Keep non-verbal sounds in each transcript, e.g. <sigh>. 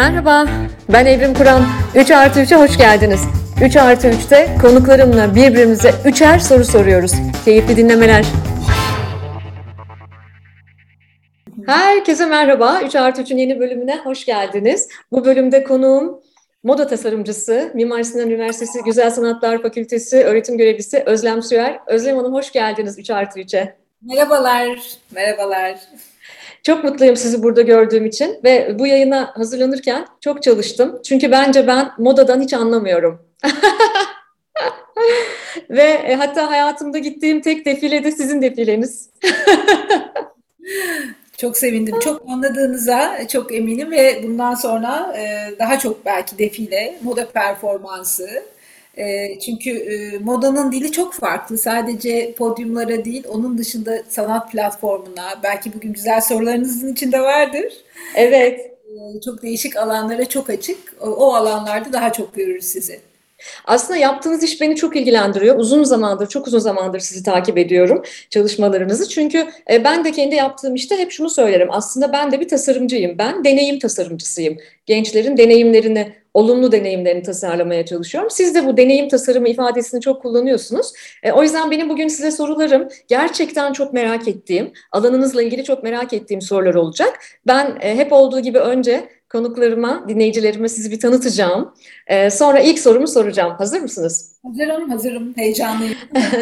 Merhaba, ben Evrim Kur'an. 3 artı 3'e hoş geldiniz. 3 artı 3'te konuklarımla birbirimize üçer soru soruyoruz. Keyifli dinlemeler. Herkese merhaba. 3 artı 3'ün yeni bölümüne hoş geldiniz. Bu bölümde konuğum moda tasarımcısı, Mimar Sinan Üniversitesi Güzel Sanatlar Fakültesi öğretim görevlisi Özlem Süer. Özlem Hanım hoş geldiniz 3 artı 3'e. Merhabalar, merhabalar. Çok mutluyum sizi burada gördüğüm için ve bu yayına hazırlanırken çok çalıştım. Çünkü bence ben modadan hiç anlamıyorum. <laughs> ve e, hatta hayatımda gittiğim tek defile de sizin defileniz. <laughs> çok sevindim. Çok anladığınıza çok eminim ve bundan sonra e, daha çok belki defile, moda performansı, çünkü e, modanın dili çok farklı. Sadece podyumlara değil, onun dışında sanat platformuna, belki bugün güzel sorularınızın içinde vardır. Evet. E, çok değişik alanlara çok açık. O, o alanlarda daha çok görürüz sizi. Aslında yaptığınız iş beni çok ilgilendiriyor. Uzun zamandır, çok uzun zamandır sizi takip ediyorum, çalışmalarınızı. Çünkü e, ben de kendi yaptığım işte hep şunu söylerim. Aslında ben de bir tasarımcıyım. Ben deneyim tasarımcısıyım. Gençlerin deneyimlerini, olumlu deneyimlerini tasarlamaya çalışıyorum. Siz de bu deneyim tasarımı ifadesini çok kullanıyorsunuz. E, o yüzden benim bugün size sorularım gerçekten çok merak ettiğim, alanınızla ilgili çok merak ettiğim sorular olacak. Ben e, hep olduğu gibi önce konuklarıma, dinleyicilerime sizi bir tanıtacağım. Ee, sonra ilk sorumu soracağım. Hazır mısınız? Hazırım, hazırım. Heyecanlıyım.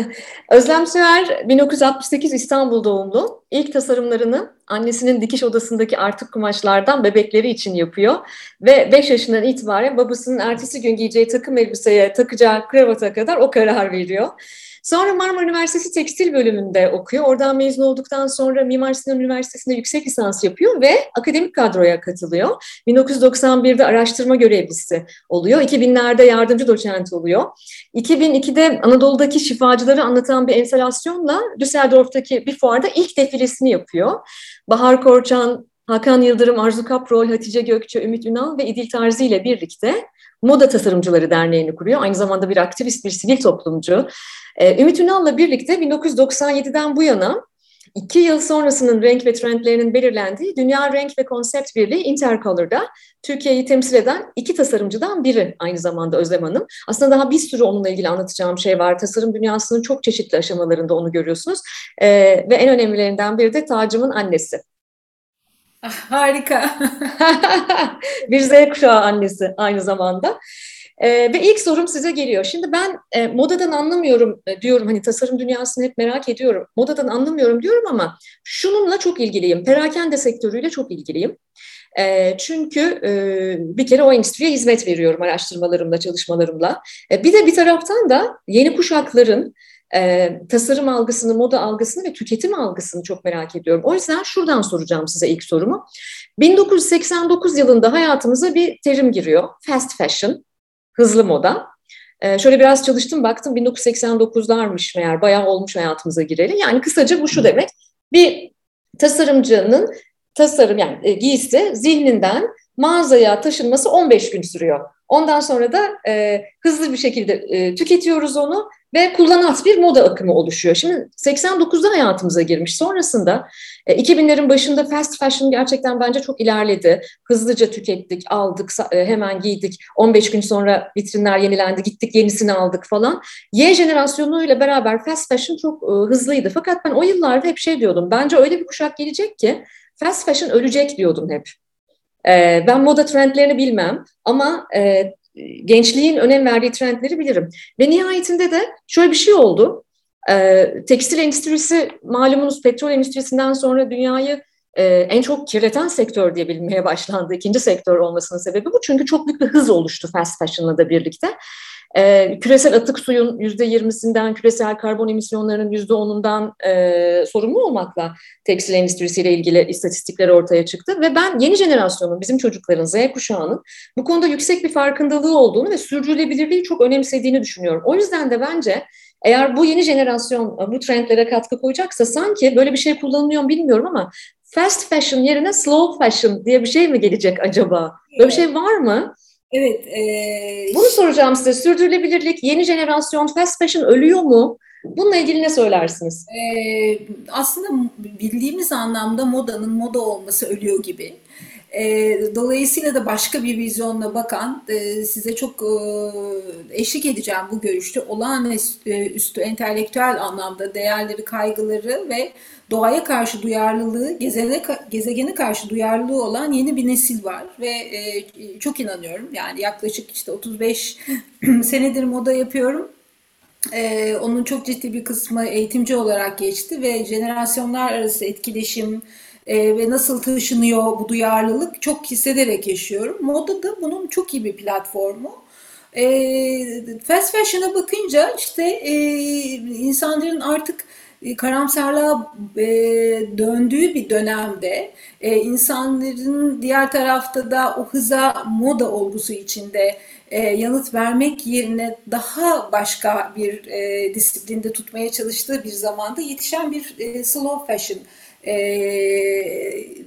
<laughs> Özlem Süer 1968 İstanbul doğumlu. İlk tasarımlarını annesinin dikiş odasındaki artık kumaşlardan bebekleri için yapıyor. Ve 5 yaşından itibaren babasının ertesi gün giyeceği takım elbiseye takacağı kravata kadar o karar veriyor. Sonra Marmara Üniversitesi Tekstil bölümünde okuyor. Oradan mezun olduktan sonra Mimar Sinan Üniversitesi'nde yüksek lisans yapıyor ve akademik kadroya katılıyor. 1991'de araştırma görevlisi oluyor. 2000'lerde yardımcı doçent oluyor. 2002'de Anadolu'daki şifacıları anlatan bir enstalasyonla Düsseldorf'taki bir fuarda ilk defilesini yapıyor. Bahar Korçan, Hakan Yıldırım, Arzu Kaprol, Hatice Gökçe, Ümit Ünal ve İdil Tarzi ile birlikte Moda Tasarımcıları Derneği'ni kuruyor. Aynı zamanda bir aktivist, bir sivil toplumcu. Ee, Ümit Ünal'la birlikte 1997'den bu yana iki yıl sonrasının renk ve trendlerinin belirlendiği Dünya Renk ve Konsept Birliği Intercolor'da Türkiye'yi temsil eden iki tasarımcıdan biri aynı zamanda Özlem Hanım. Aslında daha bir sürü onunla ilgili anlatacağım şey var. Tasarım dünyasının çok çeşitli aşamalarında onu görüyorsunuz. Ee, ve en önemlilerinden biri de Tacım'ın annesi. <laughs> Harika. <laughs> bir Z kuşağı annesi aynı zamanda. E, ve ilk sorum size geliyor. Şimdi ben e, modadan anlamıyorum e, diyorum hani tasarım dünyasını hep merak ediyorum. Modadan anlamıyorum diyorum ama şununla çok ilgiliyim. Perakende sektörüyle çok ilgiliyim. E, çünkü e, bir kere o endüstriye hizmet veriyorum araştırmalarımla, çalışmalarımla. E, bir de bir taraftan da yeni kuşakların e, tasarım algısını, moda algısını ve tüketim algısını çok merak ediyorum. O yüzden şuradan soracağım size ilk sorumu. 1989 yılında hayatımıza bir terim giriyor. Fast fashion, hızlı moda. E, şöyle biraz çalıştım baktım 1989'larmış meğer bayağı olmuş hayatımıza gireli. Yani kısaca bu şu demek. Bir tasarımcının tasarım yani e, giysi zihninden mağazaya taşınması 15 gün sürüyor. Ondan sonra da e, hızlı bir şekilde e, tüketiyoruz onu ve kullanat bir moda akımı oluşuyor. Şimdi 89'da hayatımıza girmiş. Sonrasında e, 2000'lerin başında fast fashion gerçekten bence çok ilerledi. Hızlıca tükettik, aldık, e, hemen giydik. 15 gün sonra vitrinler yenilendi, gittik yenisini aldık falan. Y jenerasyonuyla beraber fast fashion çok e, hızlıydı. Fakat ben o yıllarda hep şey diyordum. Bence öyle bir kuşak gelecek ki fast fashion ölecek diyordum hep. E, ben moda trendlerini bilmem ama e, gençliğin önem verdiği trendleri bilirim. Ve nihayetinde de şöyle bir şey oldu. E, tekstil endüstrisi malumunuz petrol endüstrisinden sonra dünyayı e, en çok kirleten sektör diye bilinmeye başlandı. İkinci sektör olmasının sebebi bu. Çünkü çok büyük bir hız oluştu fast fashion'la da birlikte. E, küresel atık suyun yüzde yirmisinden, küresel karbon emisyonlarının yüzde onundan e, sorumlu olmakla tekstil endüstrisiyle ilgili istatistikler ortaya çıktı. Ve ben yeni jenerasyonun, bizim çocukların, Z kuşağının bu konuda yüksek bir farkındalığı olduğunu ve sürdürülebilirliği çok önemsediğini düşünüyorum. O yüzden de bence eğer bu yeni jenerasyon bu trendlere katkı koyacaksa sanki böyle bir şey kullanılıyor mu bilmiyorum ama fast fashion yerine slow fashion diye bir şey mi gelecek acaba? Böyle bir şey var mı? Evet. E... Bunu soracağım size. Sürdürülebilirlik, yeni jenerasyon fast fashion ölüyor mu? Bununla ilgili ne söylersiniz? Ee, aslında bildiğimiz anlamda modanın moda olması ölüyor gibi. E, dolayısıyla da başka bir vizyonla bakan, e, size çok e, eşlik edeceğim bu görüşte. Olağanüstü entelektüel anlamda değerleri, kaygıları ve doğaya karşı duyarlılığı, gezene, gezegene karşı duyarlılığı olan yeni bir nesil var ve e, çok inanıyorum. Yani yaklaşık işte 35 <clears throat> senedir moda yapıyorum. E, onun çok ciddi bir kısmı eğitimci olarak geçti ve jenerasyonlar arası etkileşim, e, ve nasıl taşınıyor bu duyarlılık çok hissederek yaşıyorum. Moda da bunun çok iyi bir platformu. E, fast fashion'a bakınca işte e, insanların artık e, karamsarlığa e, döndüğü bir dönemde e, insanların diğer tarafta da o hıza moda olgusu içinde e, yanıt vermek yerine daha başka bir e, disiplinde tutmaya çalıştığı bir zamanda yetişen bir e, slow fashion e,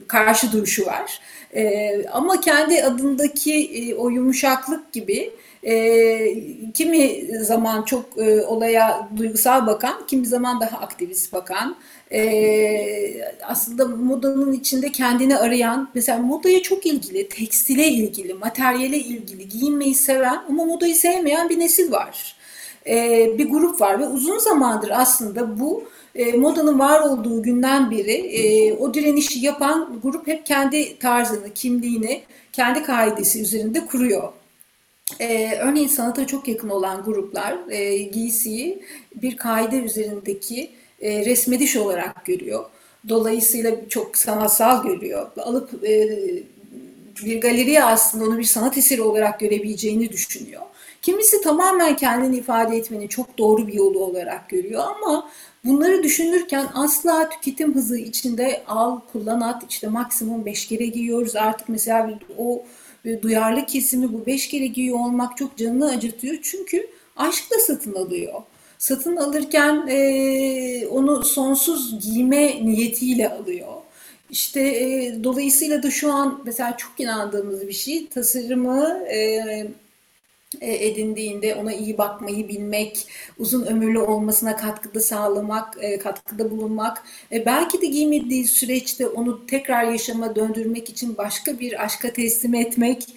karşı duruşu var. E, ama kendi adındaki e, o yumuşaklık gibi e, kimi zaman çok e, olaya duygusal bakan, kimi zaman daha aktivist bakan, e, aslında modanın içinde kendini arayan, mesela modaya çok ilgili, tekstile ilgili, materyale ilgili, giyinmeyi seven ama modayı sevmeyen bir nesil var. E, bir grup var ve uzun zamandır aslında bu e, modanın var olduğu günden beri e, o direnişi yapan grup hep kendi tarzını, kimliğini, kendi kaidesi üzerinde kuruyor. E, örneğin sanata çok yakın olan gruplar e, giysiyi bir kaide üzerindeki e, resmediş olarak görüyor. Dolayısıyla çok sanatsal görüyor. Alıp e, bir galeriye aslında onu bir sanat eseri olarak görebileceğini düşünüyor. Kimisi tamamen kendini ifade etmenin çok doğru bir yolu olarak görüyor ama bunları düşünürken asla tüketim hızı içinde al, kullan, at işte maksimum 5 kere giyiyoruz. Artık mesela o duyarlı kesimi bu 5 kere giyiyor olmak çok canını acıtıyor. Çünkü aşkla satın alıyor. Satın alırken e, onu sonsuz giyme niyetiyle alıyor. İşte e, dolayısıyla da şu an mesela çok inandığımız bir şey tasarımı e, e, edindiğinde ona iyi bakmayı bilmek, uzun ömürlü olmasına katkıda sağlamak, e, katkıda bulunmak, e, belki de giymediği süreçte onu tekrar yaşama döndürmek için başka bir aşka teslim etmek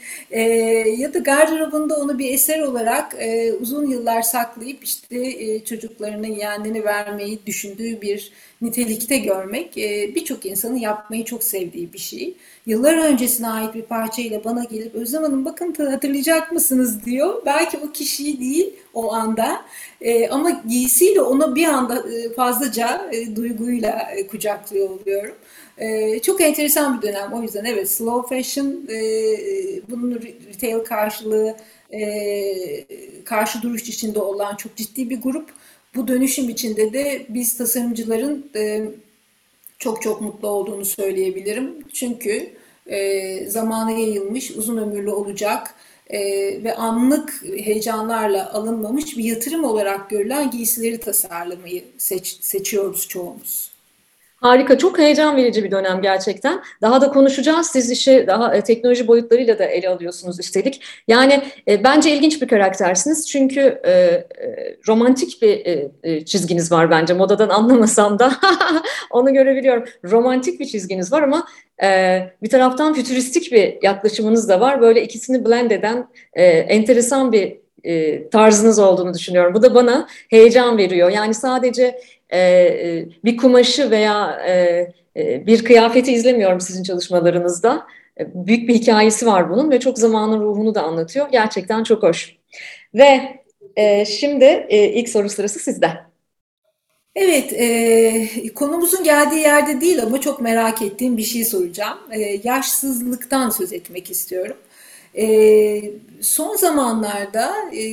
ya da gardırobunda onu bir eser olarak uzun yıllar saklayıp işte çocuklarına yeğenini vermeyi düşündüğü bir nitelikte görmek birçok insanın yapmayı çok sevdiği bir şey yıllar öncesine ait bir parçayla bana gelip Özlem Hanım bakın hatırlayacak mısınız diyor. Belki o kişiyi değil o anda e, ama giysiyle onu bir anda e, fazlaca e, duyguyla e, kucaklıyor oluyorum. E, çok enteresan bir dönem o yüzden evet slow fashion e, bunun retail karşılığı e, karşı duruş içinde olan çok ciddi bir grup. Bu dönüşüm içinde de biz tasarımcıların e, çok çok mutlu olduğunu söyleyebilirim. Çünkü e, zamana yayılmış, uzun ömürlü olacak e, ve anlık heyecanlarla alınmamış bir yatırım olarak görülen giysileri tasarlamayı seç, seçiyoruz çoğumuz. Harika, çok heyecan verici bir dönem gerçekten. Daha da konuşacağız. Siz işi daha e, teknoloji boyutlarıyla da ele alıyorsunuz üstelik. Yani e, bence ilginç bir karaktersiniz. Çünkü e, e, romantik bir e, e, çizginiz var bence. Modadan anlamasam da <laughs> onu görebiliyorum. Romantik bir çizginiz var ama e, bir taraftan fütüristik bir yaklaşımınız da var. Böyle ikisini blend eden e, enteresan bir e, tarzınız olduğunu düşünüyorum. Bu da bana heyecan veriyor. Yani sadece e, e, bir kumaşı veya e, e, bir kıyafeti izlemiyorum sizin çalışmalarınızda. Büyük bir hikayesi var bunun ve çok zamanın ruhunu da anlatıyor. Gerçekten çok hoş. Ve şimdi ilk soru sırası sizde. Evet, e, konumuzun geldiği yerde değil ama çok merak ettiğim bir şey soracağım. E, yaşsızlıktan söz etmek istiyorum. E, son zamanlarda e,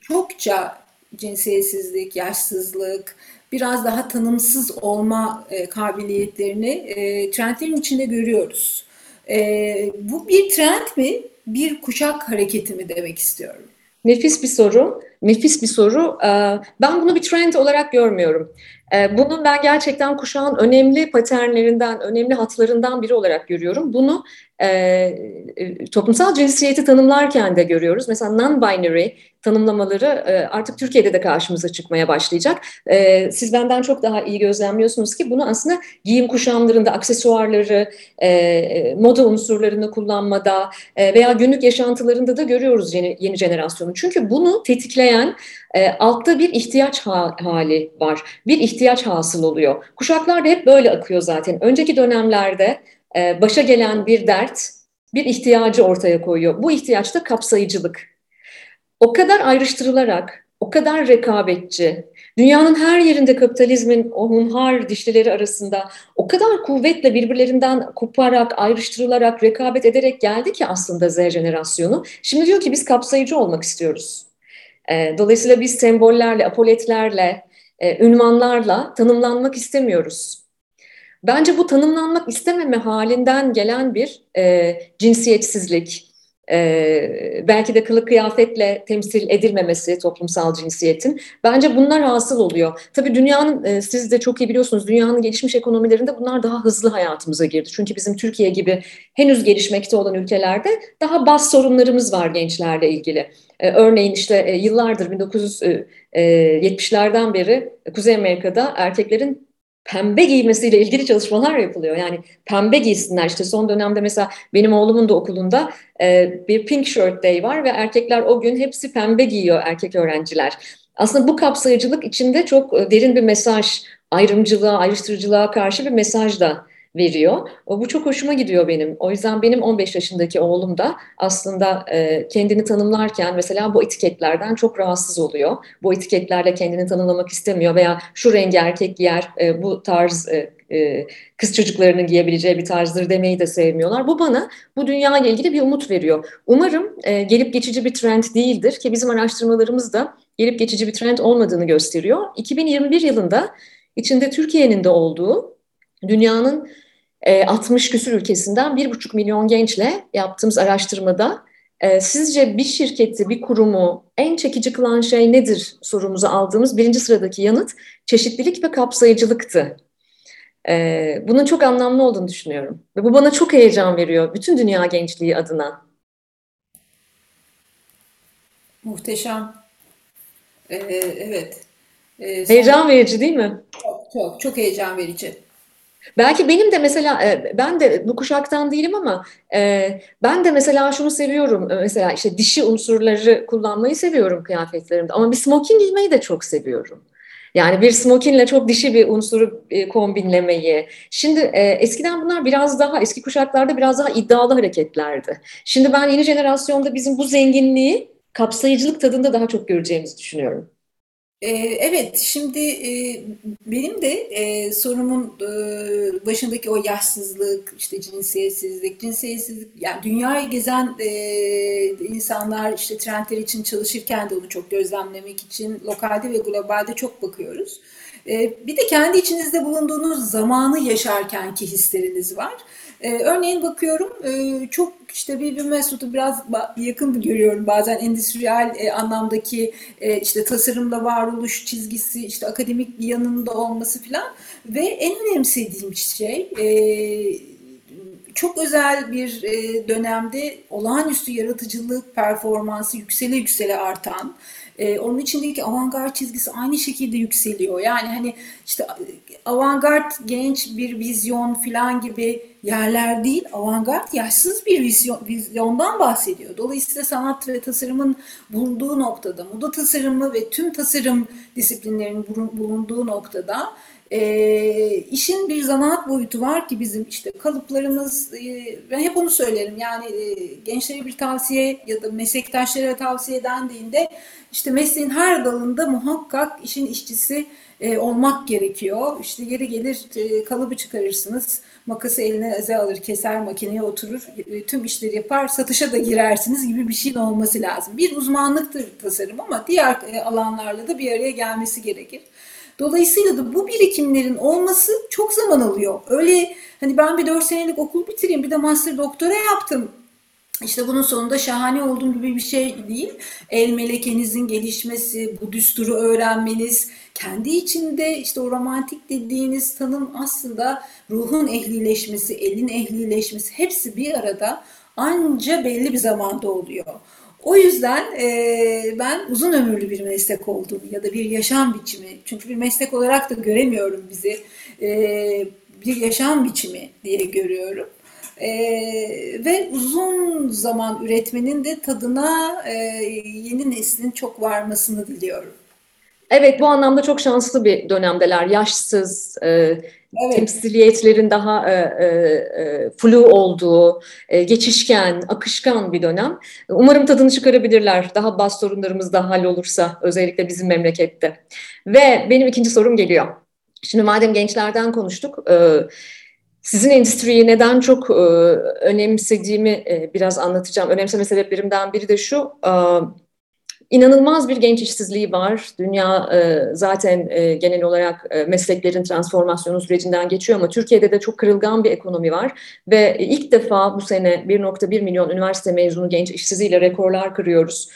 çokça cinsiyetsizlik, yaşsızlık, biraz daha tanımsız olma e, kabiliyetlerini e, trendlerin içinde görüyoruz. E, bu bir trend mi, bir kuşak hareketi mi demek istiyorum? Nefis bir soru, nefis bir soru. Ee, ben bunu bir trend olarak görmüyorum. Ee, bunun ben gerçekten kuşağın önemli paternlerinden, önemli hatlarından biri olarak görüyorum. Bunu e, toplumsal cinsiyeti tanımlarken de görüyoruz. Mesela non-binary tanımlamaları e, artık Türkiye'de de karşımıza çıkmaya başlayacak. E, siz benden çok daha iyi gözlemliyorsunuz ki bunu aslında giyim kuşamlarında, aksesuarları, e, moda unsurlarını kullanmada veya günlük yaşantılarında da görüyoruz yeni, yeni jenerasyonu. Çünkü bunu tetikleyen altta bir ihtiyaç ha hali var. Bir ihtiyaç hasıl oluyor. Kuşaklar da hep böyle akıyor zaten. Önceki dönemlerde başa gelen bir dert bir ihtiyacı ortaya koyuyor. Bu ihtiyaç da kapsayıcılık. O kadar ayrıştırılarak, o kadar rekabetçi, dünyanın her yerinde kapitalizmin o hunhar dişlileri arasında o kadar kuvvetle birbirlerinden koparak, ayrıştırılarak, rekabet ederek geldi ki aslında Z jenerasyonu. Şimdi diyor ki biz kapsayıcı olmak istiyoruz. E, dolayısıyla biz sembollerle, apoletlerle, e, ünvanlarla tanımlanmak istemiyoruz. Bence bu tanımlanmak istememe halinden gelen bir e, cinsiyetsizlik, e, belki de kılık kıyafetle temsil edilmemesi toplumsal cinsiyetin. Bence bunlar hasıl oluyor. Tabii dünyanın, e, siz de çok iyi biliyorsunuz, dünyanın gelişmiş ekonomilerinde bunlar daha hızlı hayatımıza girdi. Çünkü bizim Türkiye gibi henüz gelişmekte olan ülkelerde daha bas sorunlarımız var gençlerle ilgili. E, örneğin işte e, yıllardır 1970'lerden e, beri Kuzey Amerika'da erkeklerin pembe giymesiyle ilgili çalışmalar yapılıyor. Yani pembe giysinler işte son dönemde mesela benim oğlumun da okulunda e, bir pink shirt day var ve erkekler o gün hepsi pembe giyiyor erkek öğrenciler. Aslında bu kapsayıcılık içinde çok e, derin bir mesaj, ayrımcılığa, ayrıştırıcılığa karşı bir mesaj da veriyor. Bu çok hoşuma gidiyor benim. O yüzden benim 15 yaşındaki oğlum da aslında e, kendini tanımlarken mesela bu etiketlerden çok rahatsız oluyor. Bu etiketlerle kendini tanımlamak istemiyor veya şu rengi erkek giyer, e, bu tarz e, kız çocuklarının giyebileceği bir tarzdır demeyi de sevmiyorlar. Bu bana bu dünya ile ilgili bir umut veriyor. Umarım gelip geçici bir trend değildir ki bizim araştırmalarımız da gelip geçici bir trend olmadığını gösteriyor. 2021 yılında içinde Türkiye'nin de olduğu dünyanın 60 e, küsur ülkesinden 1,5 milyon gençle yaptığımız araştırmada e, sizce bir şirketi, bir kurumu en çekici kılan şey nedir sorumuza aldığımız birinci sıradaki yanıt çeşitlilik ve kapsayıcılıktı. E, bunun çok anlamlı olduğunu düşünüyorum. Ve bu bana çok heyecan veriyor bütün dünya gençliği adına. Muhteşem. Ee, evet. Ee, heyecan verici değil mi? Çok çok çok heyecan verici. Belki benim de mesela e, ben de bu kuşaktan değilim ama e, ben de mesela şunu seviyorum. E, mesela işte dişi unsurları kullanmayı seviyorum kıyafetlerimde. Ama bir smoking giymeyi de çok seviyorum. Yani bir smokinle çok dişi bir unsuru kombinlemeyi. Şimdi eskiden bunlar biraz daha eski kuşaklarda biraz daha iddialı hareketlerdi. Şimdi ben yeni jenerasyonda bizim bu zenginliği kapsayıcılık tadında daha çok göreceğimizi düşünüyorum. Ee, evet, şimdi e, benim de e, sorumun e, başındaki o yaşsızlık, işte cinsiyetsizlik, cinsiyetsizlik, yani dünyayı gezen insanlar işte trendler için çalışırken de onu çok gözlemlemek için lokalde ve globalde çok bakıyoruz. Bir de kendi içinizde bulunduğunuz zamanı yaşarkenki hisleriniz var. Ee, örneğin bakıyorum e, çok işte Bibi Mesut'u biraz yakın görüyorum bazen. Endüstriyel e, anlamdaki e, işte tasarımla varoluş çizgisi işte akademik bir yanında olması falan ve en önemsediğim şey e, çok özel bir e, dönemde olağanüstü yaratıcılık performansı yüksele yüksele artan e, onun içindeki avantgard çizgisi aynı şekilde yükseliyor. Yani hani işte avantgard genç bir vizyon falan gibi yerler değil, avantgard yaşsız bir vizyon, vizyondan bahsediyor. Dolayısıyla sanat ve tasarımın bulunduğu noktada, moda tasarımı ve tüm tasarım disiplinlerinin bulunduğu noktada e, işin bir zanaat boyutu var ki bizim işte kalıplarımız, e, ben hep onu söylerim yani e, gençlere bir tavsiye ya da meslektaşlara tavsiye dendiğinde işte mesleğin her dalında muhakkak işin işçisi e, olmak gerekiyor. İşte yeri gelir e, kalıbı çıkarırsınız, makası eline eze alır, keser, makineye oturur, e, tüm işleri yapar, satışa da girersiniz gibi bir şeyin olması lazım. Bir uzmanlıktır tasarım ama diğer e, alanlarla da bir araya gelmesi gerekir. Dolayısıyla da bu birikimlerin olması çok zaman alıyor. Öyle hani ben bir 4 senelik okul bitireyim bir de master doktora yaptım İşte bunun sonunda şahane olduğum gibi bir şey değil. El melekenizin gelişmesi, bu düsturu öğrenmeniz, kendi içinde işte o romantik dediğiniz tanım aslında ruhun ehlileşmesi, elin ehlileşmesi hepsi bir arada anca belli bir zamanda oluyor. O yüzden e, ben uzun ömürlü bir meslek olduğunu ya da bir yaşam biçimi, çünkü bir meslek olarak da göremiyorum bizi, e, bir yaşam biçimi diye görüyorum. E, ve uzun zaman üretmenin de tadına e, yeni neslin çok varmasını diliyorum. Evet bu anlamda çok şanslı bir dönemdeler. Yaşsız, e, evet. temsiliyetlerin daha e, e, e, flu olduğu, e, geçişken, akışkan bir dönem. Umarım tadını çıkarabilirler. Daha bas sorunlarımız da hallolursa özellikle bizim memlekette. Ve benim ikinci sorum geliyor. Şimdi madem gençlerden konuştuk, e, sizin endüstriyi neden çok e, önemsediğimi e, biraz anlatacağım. Önemseme sebeplerimden biri de şu, e, İnanılmaz bir genç işsizliği var. Dünya e, zaten e, genel olarak e, mesleklerin transformasyonu sürecinden geçiyor ama Türkiye'de de çok kırılgan bir ekonomi var. Ve ilk defa bu sene 1.1 milyon üniversite mezunu genç işsizliğiyle rekorlar kırıyoruz.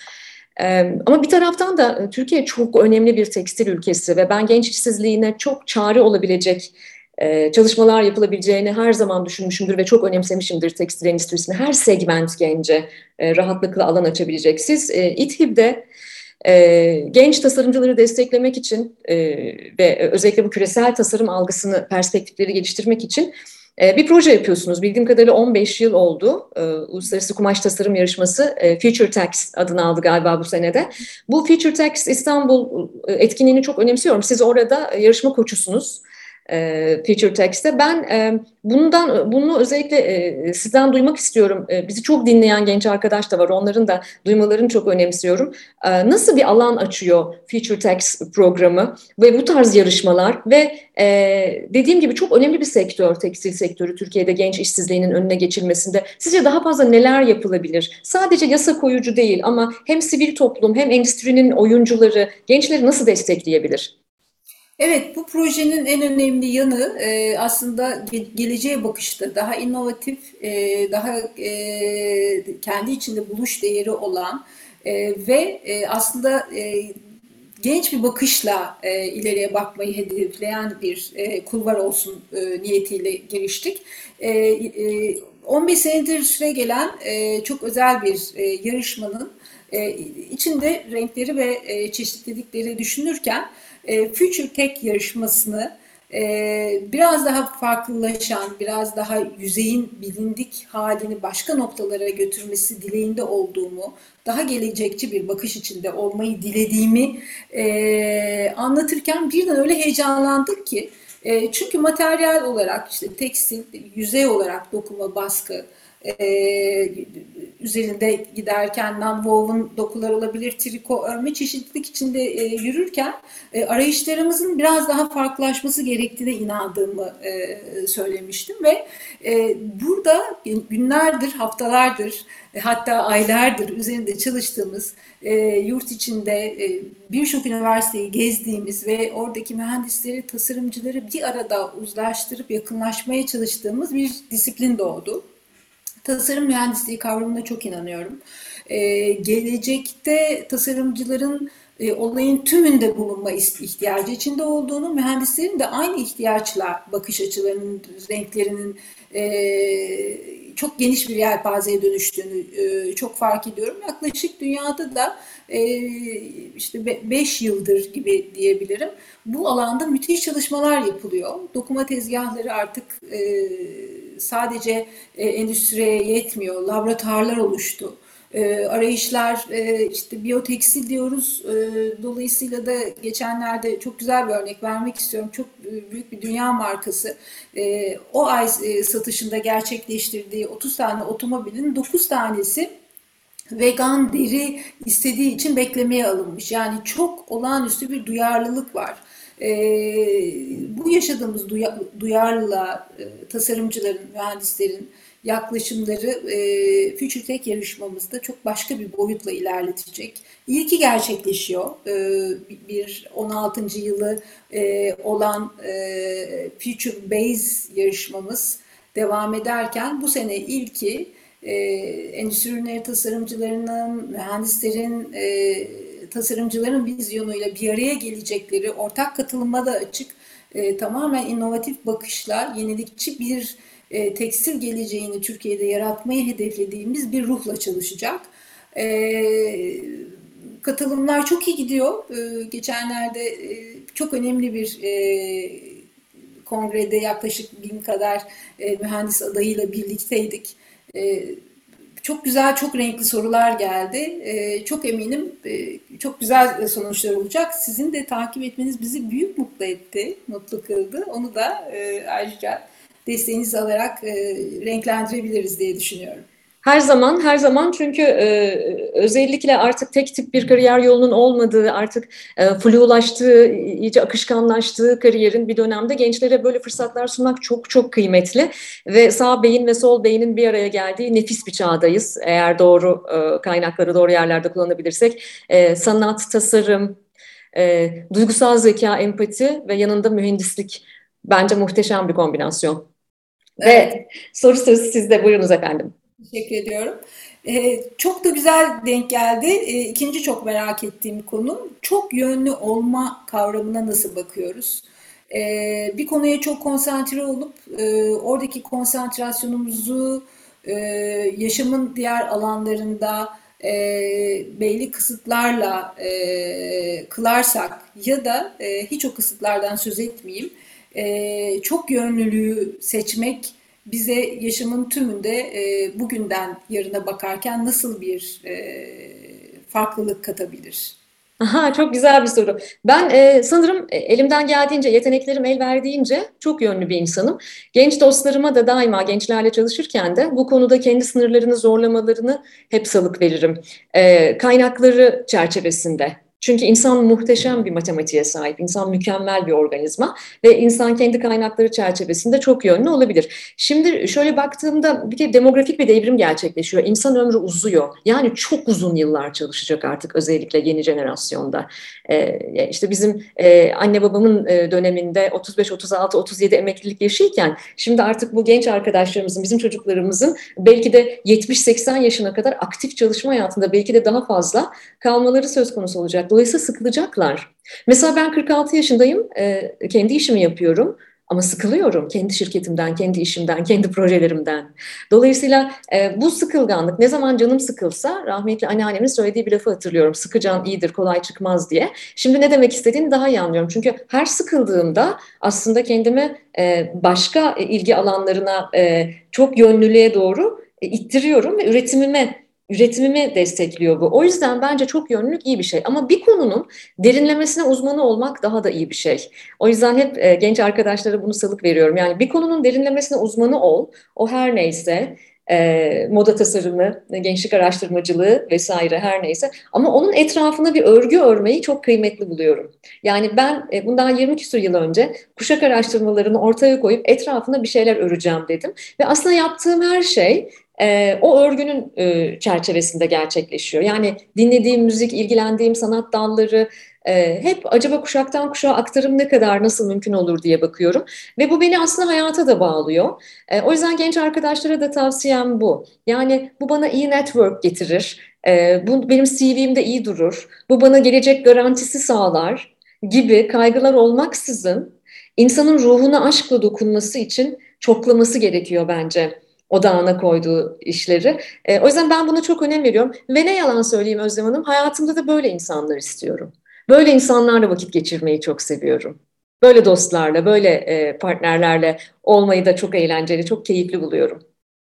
Ama bir taraftan da Türkiye çok önemli bir tekstil ülkesi ve ben genç işsizliğine çok çare olabilecek e, çalışmalar yapılabileceğini her zaman düşünmüşümdür ve çok önemsemişimdir tekstil endüstrisini. Her segment gence e, rahatlıkla alan açabilecek. Siz e, e, genç tasarımcıları desteklemek için e, ve özellikle bu küresel tasarım algısını, perspektifleri geliştirmek için bir proje yapıyorsunuz. Bildiğim kadarıyla 15 yıl oldu. Uluslararası Kumaş Tasarım Yarışması Future Tax adını aldı galiba bu senede. Bu Future Tax İstanbul etkinliğini çok önemsiyorum. Siz orada yarışma koçusunuz e, Future Text'te. Ben e, bundan bunu özellikle e, sizden duymak istiyorum. E, bizi çok dinleyen genç arkadaş da var. Onların da duymalarını çok önemsiyorum. E, nasıl bir alan açıyor Future Text programı ve bu tarz yarışmalar ve e, dediğim gibi çok önemli bir sektör tekstil sektörü Türkiye'de genç işsizliğinin önüne geçilmesinde. Sizce daha fazla neler yapılabilir? Sadece yasa koyucu değil ama hem sivil toplum hem endüstrinin oyuncuları gençleri nasıl destekleyebilir? Evet, bu projenin en önemli yanı e, aslında ge geleceğe bakışta daha inovatif, e, daha e, kendi içinde buluş değeri olan ve aslında genç bir bakışla ileriye bakmayı hedefleyen bir e, kulvar olsun niyetiyle giriştik. E, e, 15 senedir süre gelen çok özel bir yarışmanın içinde renkleri ve çeşitlilikleri düşünürken e, Future Tech yarışmasını e, biraz daha farklılaşan, biraz daha yüzeyin bilindik halini başka noktalara götürmesi dileğinde olduğumu, daha gelecekçi bir bakış içinde olmayı dilediğimi e, anlatırken birden öyle heyecanlandık ki e, çünkü materyal olarak işte tekstil, yüzey olarak dokuma, baskı, e, üzerinde giderken non-woven dokular olabilir, triko, örme çeşitlilik içinde e, yürürken e, arayışlarımızın biraz daha farklılaşması gerektiğine inandığımı e, söylemiştim ve e, burada günlerdir, haftalardır e, hatta aylardır üzerinde çalıştığımız e, yurt içinde e, birçok üniversiteyi gezdiğimiz ve oradaki mühendisleri, tasarımcıları bir arada uzlaştırıp yakınlaşmaya çalıştığımız bir disiplin doğdu. Tasarım mühendisliği kavramına çok inanıyorum. Ee, gelecekte tasarımcıların e, olayın tümünde bulunma ihtiyacı içinde olduğunu, mühendislerin de aynı ihtiyaçla bakış açılarının, renklerinin e, çok geniş bir yelpazeye dönüştüğünü e, çok fark ediyorum. Yaklaşık dünyada da e, işte 5 yıldır gibi diyebilirim. Bu alanda müthiş çalışmalar yapılıyor. Dokuma tezgahları artık e, sadece e, endüstriye yetmiyor. Laboratuvarlar oluştu. E, arayışlar e, işte biyotekstil diyoruz. E, dolayısıyla da geçenlerde çok güzel bir örnek vermek istiyorum. Çok büyük bir dünya markası. E, o ay e, satışında gerçekleştirdiği 30 tane otomobilin 9 tanesi vegan deri istediği için beklemeye alınmış. Yani çok olağanüstü bir duyarlılık var. E, bu yaşadığımız duya, duyarlılığa e, tasarımcıların, mühendislerin yaklaşımları e, Future Tech yarışmamızda çok başka bir boyutla ilerletecek. İlki gerçekleşiyor. E, bir 16. yılı e, olan e, Future Base yarışmamız devam ederken bu sene ilki e, endüstri ürünleri tasarımcılarının, mühendislerin, e, tasarımcıların vizyonuyla bir araya gelecekleri, ortak katılıma da açık, e, tamamen inovatif bakışla yenilikçi bir e, tekstil geleceğini Türkiye'de yaratmayı hedeflediğimiz bir ruhla çalışacak. E, katılımlar çok iyi gidiyor. E, geçenlerde e, çok önemli bir e, kongrede yaklaşık bin kadar e, mühendis adayıyla birlikteydik. E, çok güzel, çok renkli sorular geldi. E, çok eminim e, çok güzel sonuçlar olacak. Sizin de takip etmeniz bizi büyük mutlu etti, mutlu kıldı. Onu da e, ayrıca desteğinizi alarak e, renklendirebiliriz diye düşünüyorum. Her zaman, her zaman çünkü e, özellikle artık tek tip bir kariyer yolunun olmadığı, artık e, flulaştığı, iyice akışkanlaştığı kariyerin bir dönemde gençlere böyle fırsatlar sunmak çok çok kıymetli. Ve sağ beyin ve sol beynin bir araya geldiği nefis bir çağdayız. Eğer doğru e, kaynakları doğru yerlerde kullanabilirsek. E, sanat, tasarım, e, duygusal zeka, empati ve yanında mühendislik bence muhteşem bir kombinasyon. Evet. Ve soru sözü sizde. Buyurunuz efendim. Teşekkür ediyorum. Ee, çok da güzel denk geldi. Ee, ikinci çok merak ettiğim konu çok yönlü olma kavramına nasıl bakıyoruz? Ee, bir konuya çok konsantre olup e, oradaki konsantrasyonumuzu e, yaşamın diğer alanlarında e, belli kısıtlarla e, kılarsak ya da e, hiç o kısıtlardan söz etmeyeyim, e, çok yönlülüğü seçmek bize yaşamın tümünde e, bugünden yarına bakarken nasıl bir e, farklılık katabilir? Aha, çok güzel bir soru. Ben e, sanırım e, elimden geldiğince, yeteneklerim el verdiğince çok yönlü bir insanım. Genç dostlarıma da daima gençlerle çalışırken de bu konuda kendi sınırlarını zorlamalarını hep salık veririm. E, kaynakları çerçevesinde çünkü insan muhteşem bir matematiğe sahip, insan mükemmel bir organizma ve insan kendi kaynakları çerçevesinde çok yönlü olabilir. Şimdi şöyle baktığımda bir de demografik bir devrim gerçekleşiyor. İnsan ömrü uzuyor. Yani çok uzun yıllar çalışacak artık özellikle yeni jenerasyonda. Ee, işte bizim e, anne babamın e, döneminde 35, 36, 37 emeklilik yaşıyken şimdi artık bu genç arkadaşlarımızın, bizim çocuklarımızın belki de 70-80 yaşına kadar aktif çalışma hayatında belki de daha fazla kalmaları söz konusu olacak. Dolayısıyla sıkılacaklar. Mesela ben 46 yaşındayım, e, kendi işimi yapıyorum. Ama sıkılıyorum kendi şirketimden, kendi işimden, kendi projelerimden. Dolayısıyla e, bu sıkılganlık ne zaman canım sıkılsa rahmetli anneannemin söylediği bir lafı hatırlıyorum. Sıkıcan iyidir, kolay çıkmaz diye. Şimdi ne demek istediğini daha iyi anlıyorum. Çünkü her sıkıldığımda aslında kendimi e, başka ilgi alanlarına çok yönlülüğe doğru ittiriyorum ve üretimime üretimimi destekliyor bu. O yüzden bence çok yönlülük iyi bir şey. Ama bir konunun derinlemesine uzmanı olmak daha da iyi bir şey. O yüzden hep e, genç arkadaşlara bunu salık veriyorum. Yani bir konunun derinlemesine uzmanı ol. O her neyse e, moda tasarımı, gençlik araştırmacılığı vesaire her neyse. Ama onun etrafına bir örgü örmeyi çok kıymetli buluyorum. Yani ben e, bundan 20 küsur yıl önce kuşak araştırmalarını ortaya koyup etrafına bir şeyler öreceğim dedim. Ve aslında yaptığım her şey e, o örgünün e, çerçevesinde gerçekleşiyor. Yani dinlediğim müzik, ilgilendiğim sanat dalları e, hep acaba kuşaktan kuşağa aktarım ne kadar nasıl mümkün olur diye bakıyorum. Ve bu beni aslında hayata da bağlıyor. E, o yüzden genç arkadaşlara da tavsiyem bu. Yani bu bana iyi network getirir. E, bu benim CV'mde iyi durur. Bu bana gelecek garantisi sağlar gibi kaygılar olmaksızın insanın ruhuna aşkla dokunması için çoklaması gerekiyor bence odağına koyduğu işleri. E, o yüzden ben buna çok önem veriyorum. Ve ne yalan söyleyeyim Özlem Hanım, hayatımda da böyle insanlar istiyorum. Böyle insanlarla vakit geçirmeyi çok seviyorum. Böyle dostlarla, böyle e, partnerlerle olmayı da çok eğlenceli, çok keyifli buluyorum.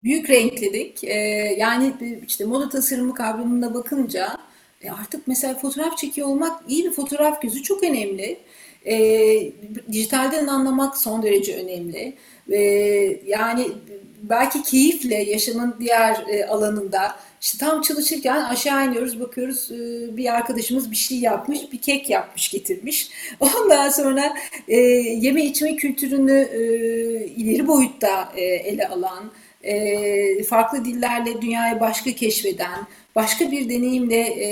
Büyük renklilik. E, yani işte moda tasarımı kavramına bakınca e, artık mesela fotoğraf çekiyor olmak, iyi bir fotoğraf gözü çok önemli. E, dijitalden anlamak son derece önemli. E, yani belki keyifle yaşamın diğer e, alanında işte tam çalışırken aşağı iniyoruz bakıyoruz e, bir arkadaşımız bir şey yapmış bir kek yapmış getirmiş. <laughs> Ondan sonra e, yeme içme kültürünü e, ileri boyutta e, ele alan e, farklı dillerle dünyayı başka keşfeden başka bir deneyimle e,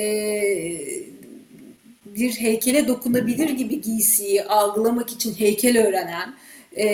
bir heykele dokunabilir gibi giysiyi algılamak için heykel öğrenen e,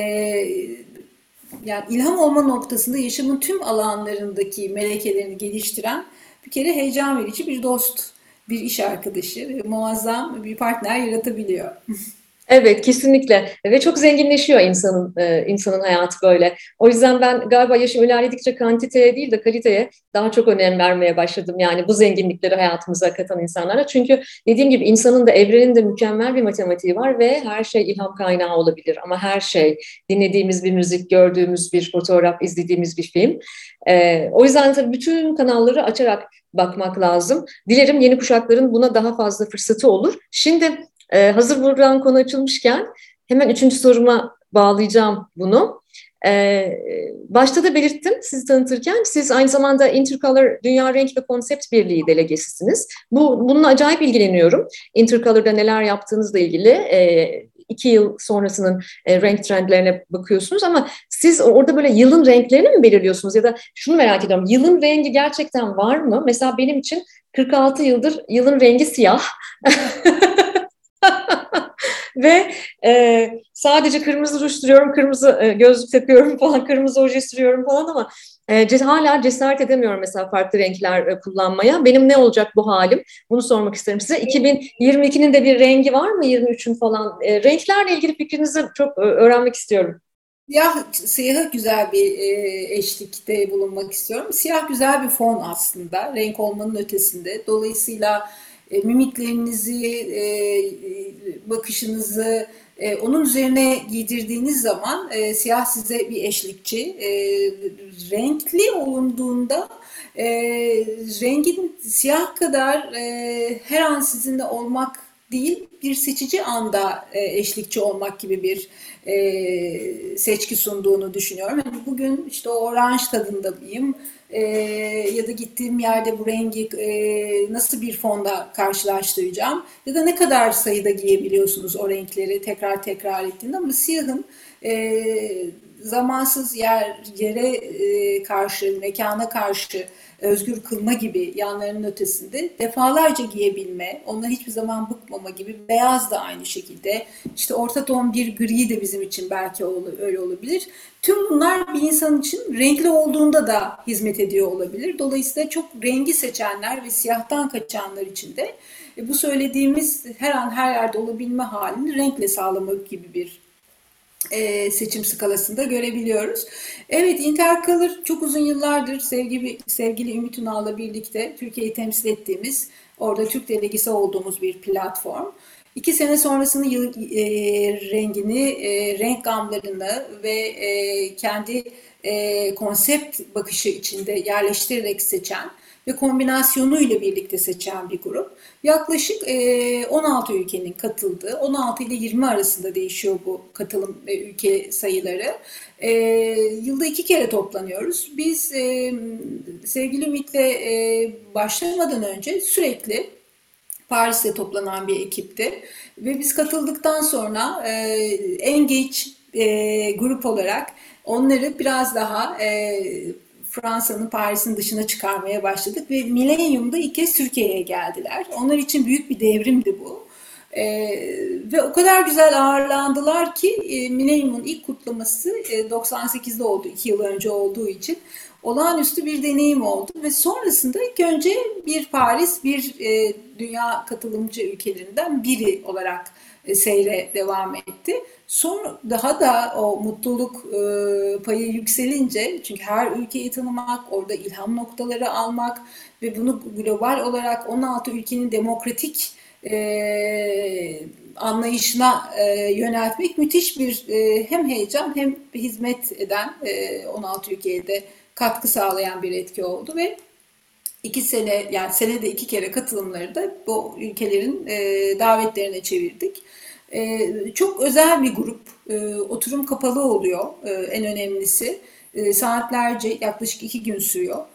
yani ilham olma noktasında yaşamın tüm alanlarındaki melekelerini geliştiren bir kere heyecan verici bir dost, bir iş arkadaşı ve muazzam bir partner yaratabiliyor. <laughs> Evet kesinlikle ve çok zenginleşiyor insanın e, insanın hayatı böyle. O yüzden ben galiba yaşım ilerledikçe kantiteye değil de kaliteye daha çok önem vermeye başladım. Yani bu zenginlikleri hayatımıza katan insanlara. Çünkü dediğim gibi insanın da evrenin de mükemmel bir matematiği var ve her şey ilham kaynağı olabilir. Ama her şey dinlediğimiz bir müzik, gördüğümüz bir fotoğraf, izlediğimiz bir film. E, o yüzden tabii bütün kanalları açarak bakmak lazım. Dilerim yeni kuşakların buna daha fazla fırsatı olur. Şimdi ee, hazır buradan konu açılmışken hemen üçüncü soruma bağlayacağım bunu. Ee, başta da belirttim sizi tanıtırken siz aynı zamanda Intercolor Dünya Renk ve Konsept Birliği delegesisiniz. Bu, bununla acayip ilgileniyorum. Intercolor'da neler yaptığınızla ilgili e, iki yıl sonrasının e, renk trendlerine bakıyorsunuz ama siz orada böyle yılın renklerini mi belirliyorsunuz ya da şunu merak ediyorum yılın rengi gerçekten var mı? Mesela benim için 46 yıldır yılın rengi siyah. <laughs> <laughs> Ve e, sadece kırmızı ruj sürüyorum, kırmızı e, gözlük takıyorum falan, kırmızı oje sürüyorum falan ama e, hala cesaret edemiyorum mesela farklı renkler e, kullanmaya. Benim ne olacak bu halim? Bunu sormak isterim size. 2022'nin de bir rengi var mı? 23'ün falan. E, renklerle ilgili fikrinizi çok e, öğrenmek istiyorum. Siyah, siyah güzel bir e, eşlikte bulunmak istiyorum. Siyah güzel bir fon aslında. Renk olmanın ötesinde. Dolayısıyla e, mimiklerinizi, e, bakışınızı e, onun üzerine giydirdiğiniz zaman siyah size bir eşlikçi. Renkli olunduğunda rengin siyah kadar her an sizinle olmak değil, bir seçici anda eşlikçi olmak gibi bir seçki sunduğunu düşünüyorum. Yani bugün işte oranj tadındayım e, ya da gittiğim yerde bu rengi e, nasıl bir fonda karşılaştıracağım? Ya da ne kadar sayıda giyebiliyorsunuz o renkleri tekrar tekrar ettiğinde? Ama siyahın e, zamansız yer yere e, karşı, mekana karşı özgür kılma gibi yanlarının ötesinde defalarca giyebilme, onunla hiçbir zaman bıkmama gibi beyaz da aynı şekilde. İşte orta ton bir gri de bizim için belki öyle olabilir. Tüm bunlar bir insan için renkli olduğunda da hizmet ediyor olabilir. Dolayısıyla çok rengi seçenler ve siyahtan kaçanlar için de e, bu söylediğimiz her an her yerde olabilme halini renkle sağlamak gibi bir e, seçim skalasında görebiliyoruz. Evet Intercolor çok uzun yıllardır sevgili, sevgili Ümit Ünal'la birlikte Türkiye'yi temsil ettiğimiz, orada Türk delegisi olduğumuz bir platform. İki sene sonrasını yıl, e, rengini, e, renk gamlarını ve e, kendi e, konsept bakışı içinde yerleştirerek seçen ve kombinasyonu ile birlikte seçen bir grup. Yaklaşık 16 ülkenin katıldığı, 16 ile 20 arasında değişiyor bu katılım ve ülke sayıları. Yılda iki kere toplanıyoruz. Biz sevgili Ümit'le başlamadan önce sürekli Paris'te toplanan bir ekipti. Ve biz katıldıktan sonra Engage grup olarak onları biraz daha Fransa'nın Paris'in dışına çıkarmaya başladık ve Millennium'da ilk kez Türkiye'ye geldiler. Onlar için büyük bir devrimdi bu. Ee, ve o kadar güzel ağırlandılar ki e, Millennium'un ilk kutlaması e, 98'de oldu, iki yıl önce olduğu için. Olağanüstü bir deneyim oldu ve sonrasında ilk önce bir Paris, bir e, dünya katılımcı ülkelerinden biri olarak e, seyre devam etti. Sonra daha da o mutluluk e, payı yükselince çünkü her ülkeyi tanımak, orada ilham noktaları almak ve bunu global olarak 16 ülkenin demokratik e, anlayışına e, yöneltmek müthiş bir hem heyecan hem hizmet eden e, 16 ülkeye de katkı sağlayan bir etki oldu ve iki sene yani senede iki kere katılımları da bu ülkelerin davetlerine çevirdik. E, çok özel bir grup. E, oturum kapalı oluyor e, en önemlisi. E, saatlerce yaklaşık iki gün sürüyor.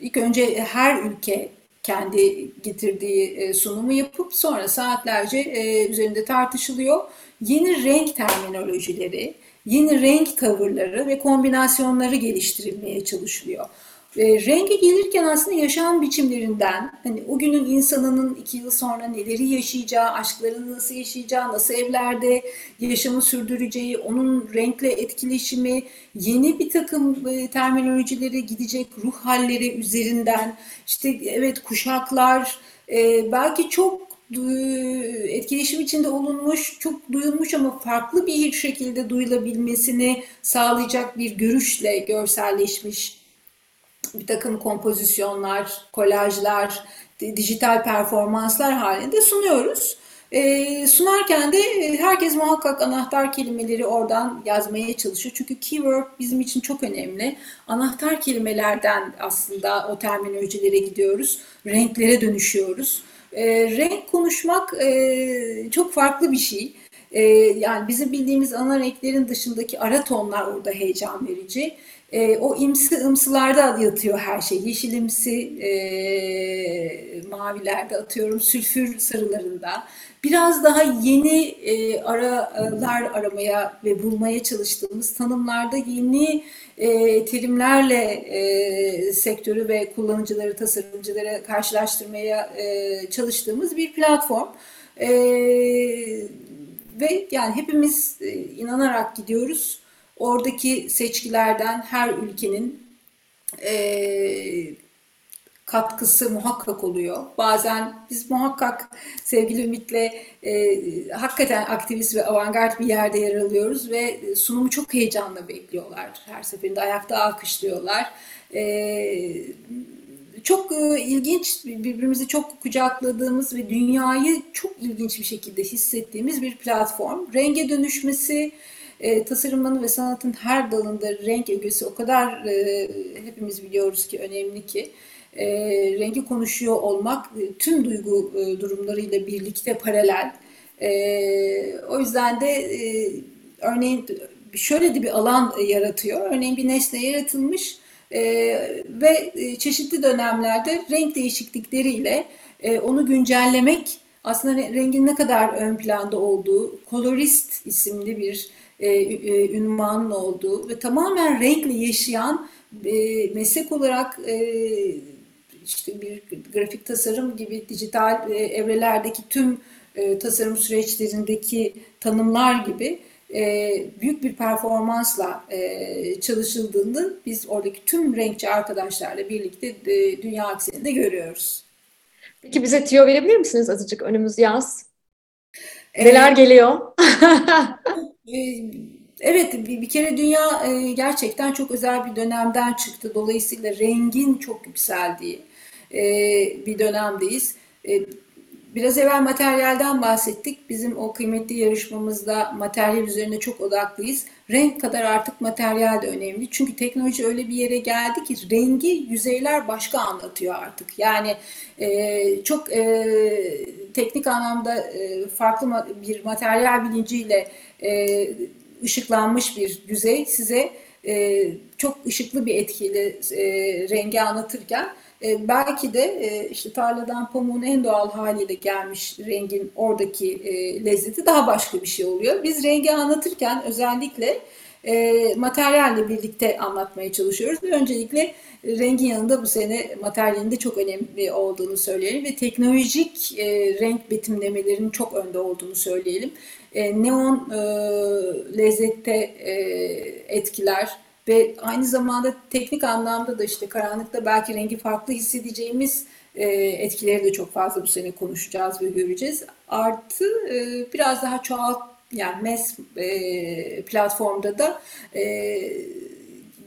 İlk önce her ülke kendi getirdiği e, sunumu yapıp sonra saatlerce e, üzerinde tartışılıyor. Yeni renk terminolojileri, yeni renk tavırları ve kombinasyonları geliştirilmeye çalışılıyor. E, renge gelirken aslında yaşam biçimlerinden, hani o günün insanının iki yıl sonra neleri yaşayacağı, aşklarını nasıl yaşayacağı, nasıl evlerde yaşamı sürdüreceği, onun renkle etkileşimi, yeni bir takım e, terminolojileri gidecek ruh halleri üzerinden, işte evet kuşaklar, e, belki çok etkileşim içinde olunmuş, çok duyulmuş ama farklı bir şekilde duyulabilmesini sağlayacak bir görüşle görselleşmiş bir takım kompozisyonlar, kolajlar, dijital performanslar halinde sunuyoruz. E, sunarken de e, herkes muhakkak anahtar kelimeleri oradan yazmaya çalışıyor. Çünkü keyword bizim için çok önemli. Anahtar kelimelerden aslında o terminolojilere gidiyoruz. Renklere dönüşüyoruz. E, renk konuşmak e, çok farklı bir şey. E, yani bizim bildiğimiz ana renklerin dışındaki ara tonlar orada heyecan verici. E, o imsi ımsılarda yatıyor her şey. Yeşilimsi e, mavilerde atıyorum, sülfür sarılarında. Biraz daha yeni e, aralar aramaya ve bulmaya çalıştığımız tanımlarda yeni e, terimlerle e, sektörü ve kullanıcıları, tasarımcıları karşılaştırmaya e, çalıştığımız bir platform. E, ve yani hepimiz e, inanarak gidiyoruz Oradaki seçkilerden her ülkenin e, katkısı muhakkak oluyor. Bazen biz muhakkak sevgili Ümit'le e, hakikaten aktivist ve avantgard bir yerde yer alıyoruz ve sunumu çok heyecanla bekliyorlar. Her seferinde ayakta alkışlıyorlar. E, çok e, ilginç, birbirimizi çok kucakladığımız ve dünyayı çok ilginç bir şekilde hissettiğimiz bir platform. Renge dönüşmesi, e, tasarımın ve sanatın her dalında renk ögesi o kadar e, hepimiz biliyoruz ki önemli ki e, rengi konuşuyor olmak e, tüm duygu e, durumlarıyla birlikte paralel. E, o yüzden de e, örneğin şöyle de bir alan yaratıyor. Örneğin bir nesne yaratılmış e, ve e, çeşitli dönemlerde renk değişiklikleriyle e, onu güncellemek aslında rengin ne kadar ön planda olduğu, Colorist isimli bir e, e, ünvanın olduğu ve tamamen renkle yaşayan e, meslek olarak e, işte bir grafik tasarım gibi dijital e, evrelerdeki tüm e, tasarım süreçlerindeki tanımlar gibi e, büyük bir performansla e, çalışıldığında biz oradaki tüm renkçi arkadaşlarla birlikte e, dünya akseninde görüyoruz. Peki bize tüyo verebilir misiniz azıcık önümüz yaz? Neler geliyor? <laughs> Ee, evet bir, kere dünya e, gerçekten çok özel bir dönemden çıktı. Dolayısıyla rengin çok yükseldiği e, bir dönemdeyiz. Biraz evvel materyalden bahsettik. Bizim o kıymetli yarışmamızda materyal üzerine çok odaklıyız. Renk kadar artık materyal de önemli. Çünkü teknoloji öyle bir yere geldi ki rengi yüzeyler başka anlatıyor artık. Yani e, çok e, teknik anlamda e, farklı bir materyal bilinciyle e, ışıklanmış bir yüzey size e, çok ışıklı bir etkiyle e, rengi anlatırken e, belki de e, işte tarladan pamuğun en doğal haliyle gelmiş rengin oradaki e, lezzeti daha başka bir şey oluyor. Biz rengi anlatırken özellikle e, materyalle birlikte anlatmaya çalışıyoruz. Öncelikle rengin yanında bu sene materyalin de çok önemli olduğunu söyleyelim ve teknolojik e, renk betimlemelerinin çok önde olduğunu söyleyelim. E, neon e, lezzette e, etkiler, ve aynı zamanda teknik anlamda da işte karanlıkta belki rengi farklı hissedeceğimiz e, etkileri de çok fazla bu sene konuşacağız ve göreceğiz. Artı e, biraz daha çoğalt yani MES e, platformda da e,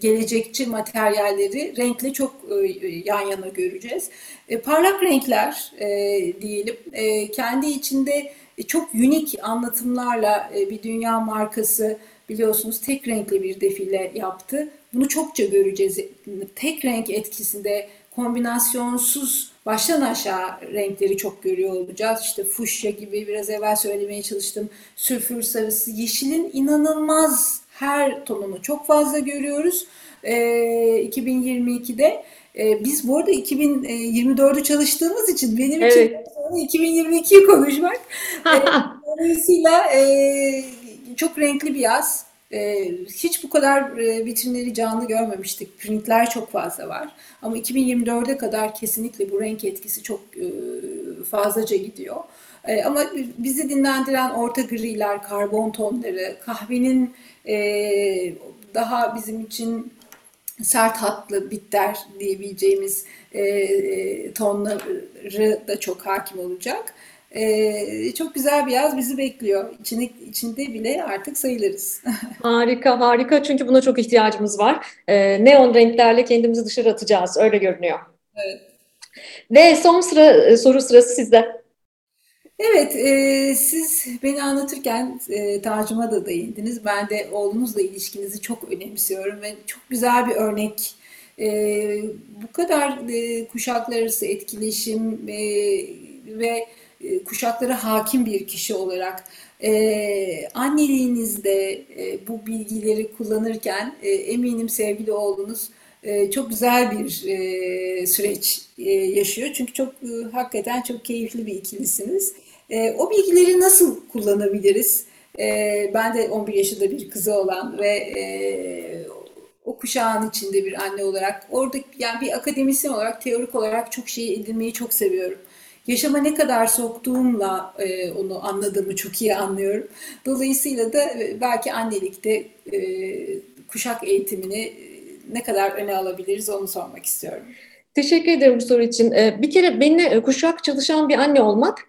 gelecekçi materyalleri renkle çok e, yan yana göreceğiz. E, parlak renkler e, diyelim e, kendi içinde çok unik anlatımlarla e, bir dünya markası biliyorsunuz tek renkli bir defile yaptı. Bunu çokça göreceğiz. Tek renk etkisinde kombinasyonsuz baştan aşağı renkleri çok görüyor olacağız. İşte fuşya gibi biraz evvel söylemeye çalıştım. Sülfür sarısı, yeşilin inanılmaz her tonunu çok fazla görüyoruz. Ee, 2022'de ee, biz bu arada 2024'ü çalıştığımız için benim evet. için 2022'yi konuşmak. Ee, <laughs> dolayısıyla e, çok renkli bir yaz. E, hiç bu kadar e, vitrinleri canlı görmemiştik. Printler çok fazla var. Ama 2024'e kadar kesinlikle bu renk etkisi çok e, fazlaca gidiyor. E, ama bizi dinlendiren orta griler, karbon tonları, kahvenin e, daha bizim için sert hatlı bitter diyebileceğimiz e, e, tonları da çok hakim olacak. E, çok güzel bir yaz bizi bekliyor. İçinde, içinde bile artık sayılırız. <laughs> harika, harika. Çünkü buna çok ihtiyacımız var. E, neon renklerle kendimizi dışarı atacağız. Öyle görünüyor. Evet. Ve son sıra e, soru sırası sizde. Evet, e, siz beni anlatırken e, Tacım'a da değindiniz. Ben de oğlunuzla ilişkinizi çok önemsiyorum ve çok güzel bir örnek. E, bu kadar e, kuşaklar arası etkileşim e, ve kuşaklara hakim bir kişi olarak e, anneliğinizde e, bu bilgileri kullanırken e, eminim sevgili oğlunuz e, çok güzel bir e, süreç e, yaşıyor. Çünkü çok e, hakikaten çok keyifli bir ikilisiniz. E, o bilgileri nasıl kullanabiliriz? E, ben de 11 yaşında bir kızı olan ve e, o kuşağın içinde bir anne olarak orada yani bir akademisyen olarak teorik olarak çok şey edinmeyi çok seviyorum. Yaşama ne kadar soktuğumla e, onu anladığımı çok iyi anlıyorum. Dolayısıyla da e, belki annelikte e, kuşak eğitimini ne kadar öne alabiliriz onu sormak istiyorum. Teşekkür ederim bu soru için. E, bir kere benimle kuşak çalışan bir anne olmak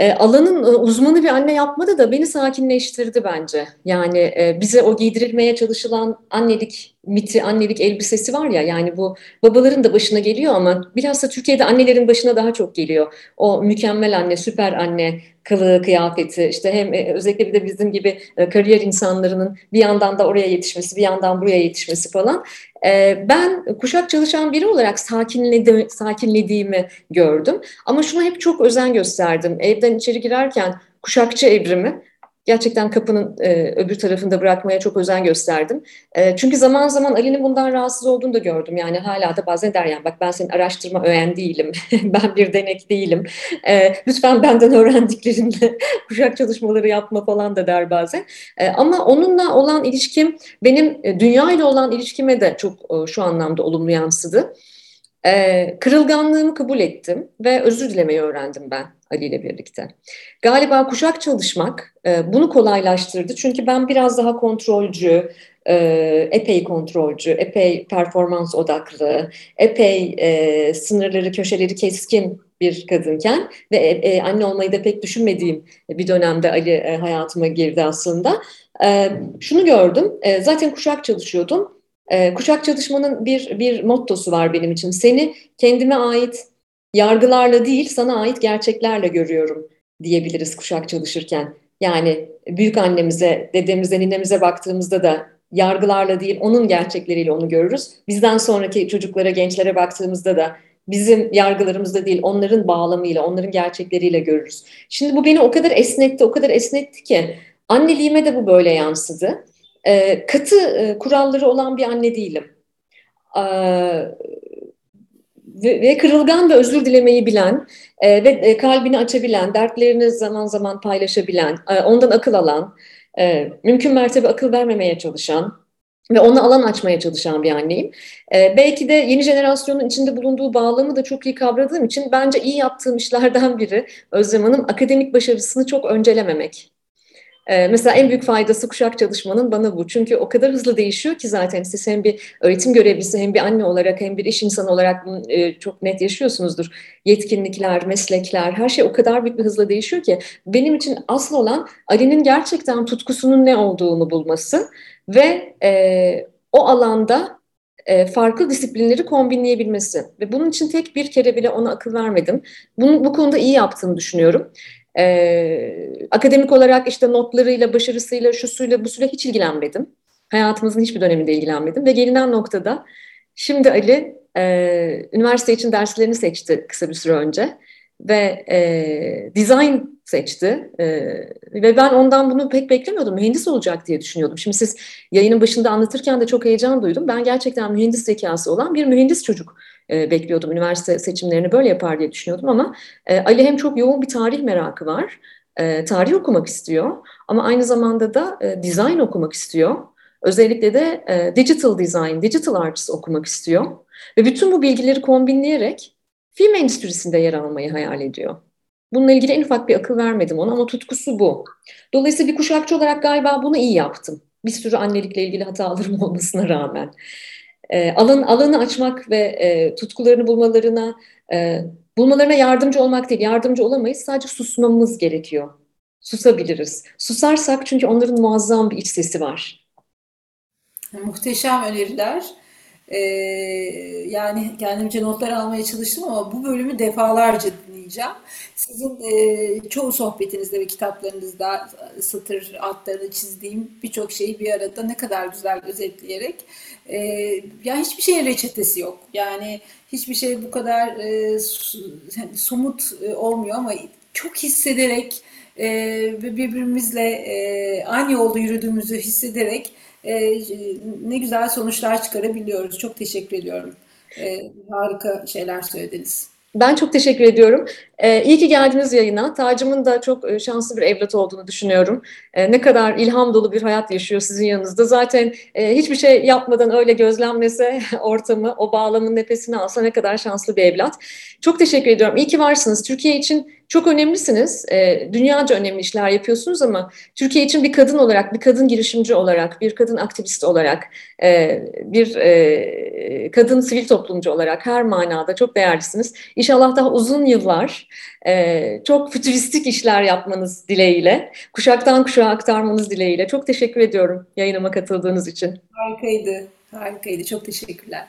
e, alanın e, uzmanı bir anne yapmadı da beni sakinleştirdi bence. Yani e, bize o giydirilmeye çalışılan annelik miti, annelik elbisesi var ya yani bu babaların da başına geliyor ama bilhassa Türkiye'de annelerin başına daha çok geliyor. O mükemmel anne, süper anne, kılığı, kıyafeti işte hem e, özellikle bir de bizim gibi e, kariyer insanlarının bir yandan da oraya yetişmesi, bir yandan buraya yetişmesi falan. E, ben kuşak çalışan biri olarak sakinledi, sakinlediğimi gördüm. Ama şuna hep çok özen gösterdim. Evden içeri girerken kuşakçı evrimi gerçekten kapının e, öbür tarafında bırakmaya çok özen gösterdim. E, çünkü zaman zaman Ali'nin bundan rahatsız olduğunu da gördüm. Yani hala da bazen der yani bak ben senin araştırma öğen değilim, <laughs> ben bir denek değilim. E, lütfen benden öğrendiklerinle kuşak <laughs> çalışmaları yapma falan da der bazen. E, ama onunla olan ilişkim benim e, dünya ile olan ilişkime de çok e, şu anlamda olumlu yansıdı. E, kırılganlığımı kabul ettim ve özür dilemeyi öğrendim ben Ali ile birlikte. Galiba kuşak çalışmak e, bunu kolaylaştırdı. Çünkü ben biraz daha kontrolcü, e, epey kontrolcü, epey performans odaklı, epey e, sınırları, köşeleri keskin bir kadınken ve e, e, anne olmayı da pek düşünmediğim bir dönemde Ali e, hayatıma girdi aslında. E, şunu gördüm, e, zaten kuşak çalışıyordum e, kuşak çalışmanın bir, bir mottosu var benim için. Seni kendime ait yargılarla değil sana ait gerçeklerle görüyorum diyebiliriz kuşak çalışırken. Yani büyük annemize, dedemize, ninemize baktığımızda da yargılarla değil onun gerçekleriyle onu görürüz. Bizden sonraki çocuklara, gençlere baktığımızda da bizim yargılarımızda değil onların bağlamıyla, onların gerçekleriyle görürüz. Şimdi bu beni o kadar esnetti, o kadar esnetti ki anneliğime de bu böyle yansıdı e, katı e, kuralları olan bir anne değilim. E, ve, kırılgan ve özür dilemeyi bilen e, ve e, kalbini açabilen, dertlerini zaman zaman paylaşabilen, e, ondan akıl alan, mümkün mertebe akıl vermemeye çalışan, ve ona alan açmaya çalışan bir anneyim. Belki de yeni jenerasyonun içinde bulunduğu bağlamı da çok iyi kavradığım için bence iyi yaptığım işlerden biri Özlem Hanım akademik başarısını çok öncelememek. Ee, mesela en büyük faydası kuşak çalışmanın bana bu. Çünkü o kadar hızlı değişiyor ki zaten siz hem bir öğretim görevlisi hem bir anne olarak hem bir iş insanı olarak e, çok net yaşıyorsunuzdur. Yetkinlikler, meslekler her şey o kadar büyük bir hızla değişiyor ki benim için asıl olan Ali'nin gerçekten tutkusunun ne olduğunu bulması ve e, o alanda e, farklı disiplinleri kombinleyebilmesi ve bunun için tek bir kere bile ona akıl vermedim. Bunu bu konuda iyi yaptığını düşünüyorum. Ee, akademik olarak işte notlarıyla, başarısıyla, şu suyla, bu suyla hiç ilgilenmedim. Hayatımızın hiçbir döneminde ilgilenmedim. Ve gelinen noktada şimdi Ali e, üniversite için derslerini seçti kısa bir süre önce. Ve e, design seçti. E, ve ben ondan bunu pek beklemiyordum. Mühendis olacak diye düşünüyordum. Şimdi siz yayının başında anlatırken de çok heyecan duydum. Ben gerçekten mühendis zekası olan bir mühendis çocuk e, bekliyordum. Üniversite seçimlerini böyle yapar diye düşünüyordum ama e, Ali hem çok yoğun bir tarih merakı var. e, tarih okumak istiyor ama aynı zamanda da e, okumak istiyor. Özellikle de digital design, digital arts okumak istiyor. Ve bütün bu bilgileri kombinleyerek film endüstrisinde yer almayı hayal ediyor. Bununla ilgili en ufak bir akıl vermedim ona ama tutkusu bu. Dolayısıyla bir kuşakçı olarak galiba bunu iyi yaptım. Bir sürü annelikle ilgili hatalarım <laughs> olmasına rağmen. E, alan, alanı açmak ve e, tutkularını bulmalarına e, bulmalarına yardımcı olmak değil, yardımcı olamayız. Sadece susmamız gerekiyor. Susabiliriz. Susarsak çünkü onların muazzam bir iç sesi var. Muhteşem öneriler. Ee, yani kendimce notlar almaya çalıştım ama bu bölümü defalarca dinleyeceğim. Sizin e, çoğu sohbetinizde ve kitaplarınızda satır altlarını çizdiğim birçok şeyi bir arada ne kadar güzel özetleyerek e, ya hiçbir şeyin reçetesi yok. Yani hiçbir şey bu kadar e, somut e, olmuyor ama çok hissederek e, birbirimizle e, aynı yolda yürüdüğümüzü hissederek e, ne güzel sonuçlar çıkarabiliyoruz. Çok teşekkür ediyorum. E, harika şeyler söylediniz. Ben çok teşekkür ediyorum. Ee, iyi ki geldiniz yayına. Tacım'ın da çok e, şanslı bir evlat olduğunu düşünüyorum. Ee, ne kadar ilham dolu bir hayat yaşıyor sizin yanınızda. Zaten e, hiçbir şey yapmadan öyle gözlemlese <laughs> ortamı, o bağlamın nefesini alsa ne kadar şanslı bir evlat. Çok teşekkür ediyorum. İyi ki varsınız. Türkiye için çok önemlisiniz. E, dünyaca önemli işler yapıyorsunuz ama Türkiye için bir kadın olarak, bir kadın girişimci olarak, bir kadın aktivist olarak, e, bir e, kadın sivil toplumcu olarak her manada çok değerlisiniz. İnşallah daha uzun yıllar e, çok fütüristik işler yapmanız dileğiyle, kuşaktan kuşağa aktarmanız dileğiyle. Çok teşekkür ediyorum yayınıma katıldığınız için. Harikaydı, harikaydı. Çok teşekkürler.